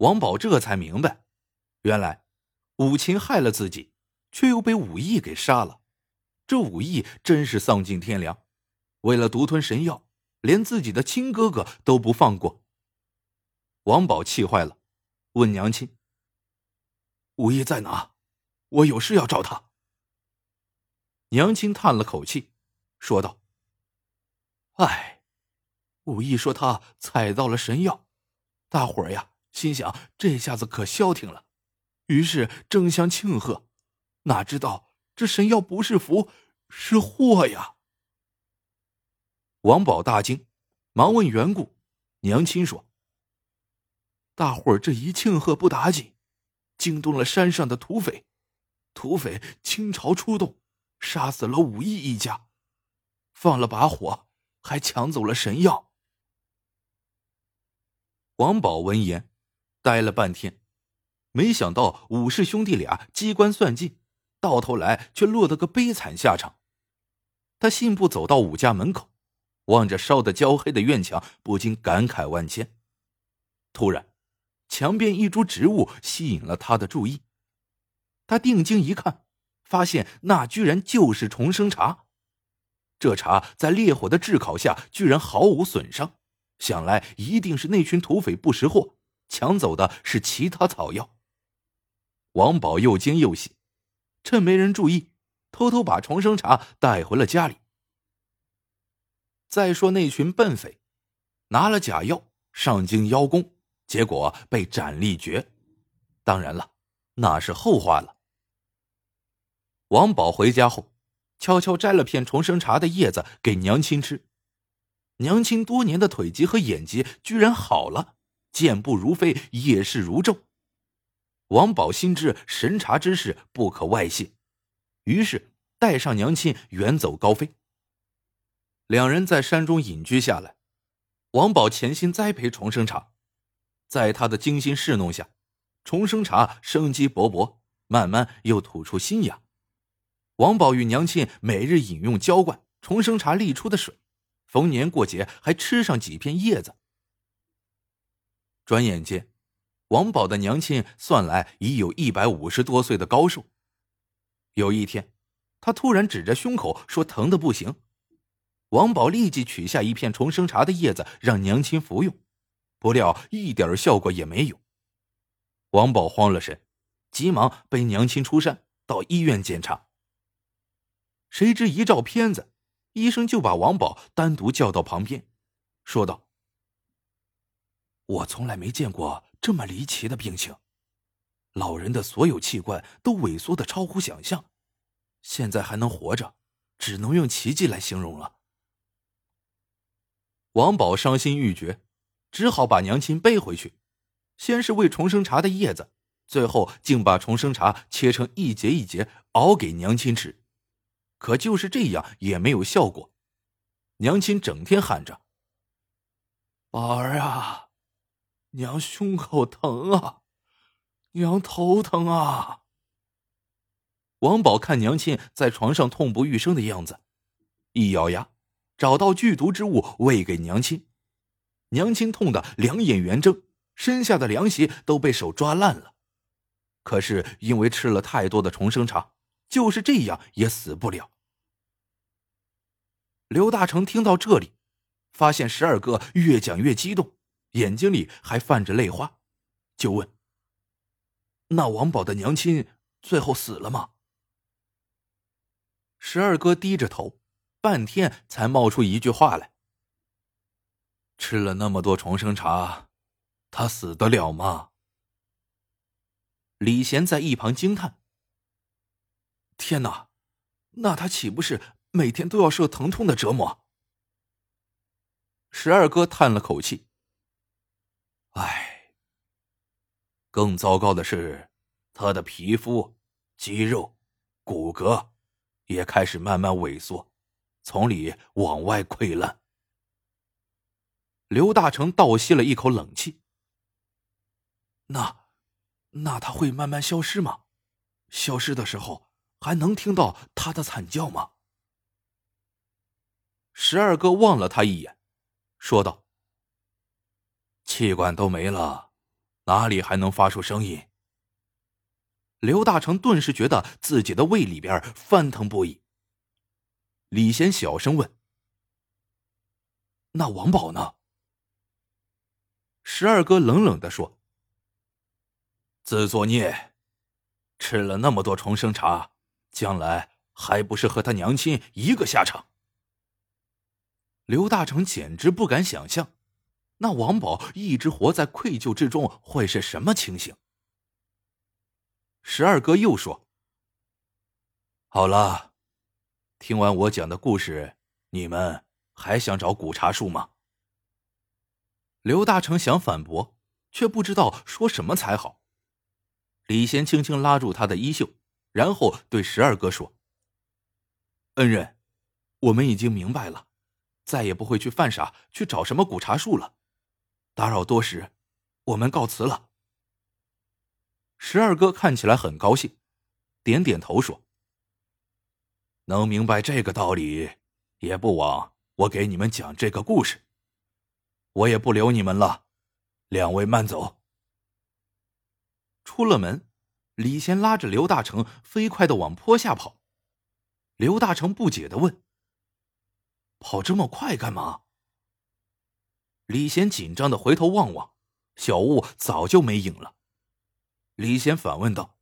王宝这才明白，原来武琴害了自己，却又被武义给杀了。这武义真是丧尽天良，为了独吞神药，连自己的亲哥哥都不放过。王宝气坏了，问娘亲：“武义在哪？我有事要找他。”娘亲叹了口气，说道：“哎，武义说他采到了神药，大伙儿呀。”心想这下子可消停了，于是争相庆贺。哪知道这神药不是福，是祸呀！王宝大惊，忙问缘故。娘亲说：“大伙儿这一庆贺不打紧，惊动了山上的土匪。土匪倾巢出动，杀死了武义一家，放了把火，还抢走了神药。”王宝闻言。呆了半天，没想到武氏兄弟俩机关算尽，到头来却落得个悲惨下场。他信步走到武家门口，望着烧得焦黑的院墙，不禁感慨万千。突然，墙边一株植物吸引了他的注意。他定睛一看，发现那居然就是重生茶。这茶在烈火的炙烤下，居然毫无损伤，想来一定是那群土匪不识货。抢走的是其他草药。王宝又惊又喜，趁没人注意，偷偷把重生茶带回了家里。再说那群笨匪，拿了假药上京邀功，结果被斩立决。当然了，那是后话了。王宝回家后，悄悄摘了片重生茶的叶子给娘亲吃。娘亲多年的腿疾和眼疾居然好了。健步如飞，夜视如昼。王宝心知神茶之事不可外泄，于是带上娘亲远走高飞。两人在山中隐居下来，王宝潜心栽培重生茶，在他的精心侍弄下，重生茶生机勃勃，慢慢又吐出新芽。王宝与娘亲每日饮用浇灌重生茶沥出的水，逢年过节还吃上几片叶子。转眼间，王宝的娘亲算来已有一百五十多岁的高寿。有一天，他突然指着胸口说：“疼的不行。”王宝立即取下一片重生茶的叶子让娘亲服用，不料一点效果也没有。王宝慌了神，急忙背娘亲出山到医院检查。谁知一照片子，医生就把王宝单独叫到旁边，说道。我从来没见过这么离奇的病情，老人的所有器官都萎缩的超乎想象，现在还能活着，只能用奇迹来形容了。王宝伤心欲绝，只好把娘亲背回去，先是喂重生茶的叶子，最后竟把重生茶切成一节一节熬给娘亲吃，可就是这样也没有效果，娘亲整天喊着：“宝儿啊。”娘胸口疼啊，娘头疼啊。王宝看娘亲在床上痛不欲生的样子，一咬牙，找到剧毒之物喂给娘亲。娘亲痛得两眼圆睁，身下的凉席都被手抓烂了。可是因为吃了太多的重生茶，就是这样也死不了。刘大成听到这里，发现十二哥越讲越激动。眼睛里还泛着泪花，就问：“那王宝的娘亲最后死了吗？”十二哥低着头，半天才冒出一句话来：“吃了那么多重生茶，他死得了吗？”李贤在一旁惊叹：“天哪，那他岂不是每天都要受疼痛的折磨？”十二哥叹了口气。唉，更糟糕的是，他的皮肤、肌肉、骨骼也开始慢慢萎缩，从里往外溃烂。刘大成倒吸了一口冷气。那，那他会慢慢消失吗？消失的时候，还能听到他的惨叫吗？十二哥望了他一眼，说道。气管都没了，哪里还能发出声音？刘大成顿时觉得自己的胃里边翻腾不已。李贤小声问：“那王宝呢？”十二哥冷冷的说：“自作孽，吃了那么多重生茶，将来还不是和他娘亲一个下场？”刘大成简直不敢想象，那王宝一直活在愧疚之中会是什么情形。十二哥又说：“好了，听完我讲的故事，你们还想找古茶树吗？”刘大成想反驳，却不知道说什么才好。李贤轻轻拉住他的衣袖，然后对十二哥说：“恩人，我们已经明白了，再也不会去犯傻去找什么古茶树了。打扰多时，我们告辞了。”十二哥看起来很高兴，点点头说：“能明白这个道理，也不枉我给你们讲这个故事。我也不留你们了，两位慢走。”出了门，李贤拉着刘大成飞快的往坡下跑。刘大成不解的问：“跑这么快干嘛？”李贤紧张的回头望望，小雾早就没影了。李贤反问道：“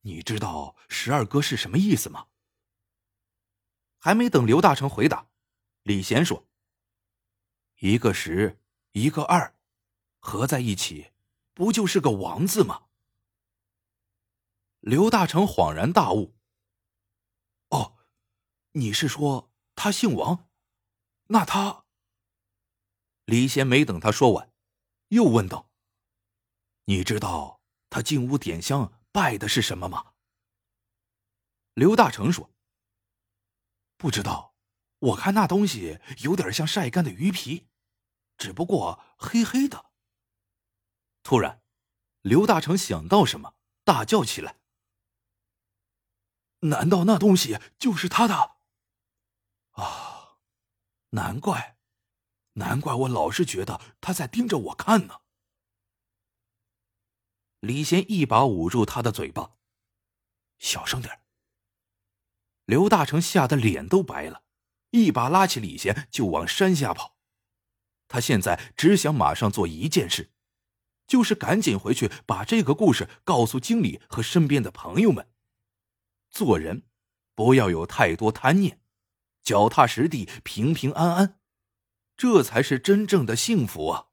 你知道十二哥是什么意思吗？”还没等刘大成回答，李贤说：“一个十，一个二，合在一起，不就是个王字吗？”刘大成恍然大悟：“哦，你是说他姓王？那他……”李贤没等他说完，又问道：“你知道？”他进屋点香拜的是什么吗？刘大成说：“不知道，我看那东西有点像晒干的鱼皮，只不过黑黑的。”突然，刘大成想到什么，大叫起来：“难道那东西就是他的？啊，难怪，难怪我老是觉得他在盯着我看呢。”李贤一把捂住他的嘴巴，小声点刘大成吓得脸都白了，一把拉起李贤就往山下跑。他现在只想马上做一件事，就是赶紧回去把这个故事告诉经理和身边的朋友们。做人不要有太多贪念，脚踏实地，平平安安，这才是真正的幸福啊！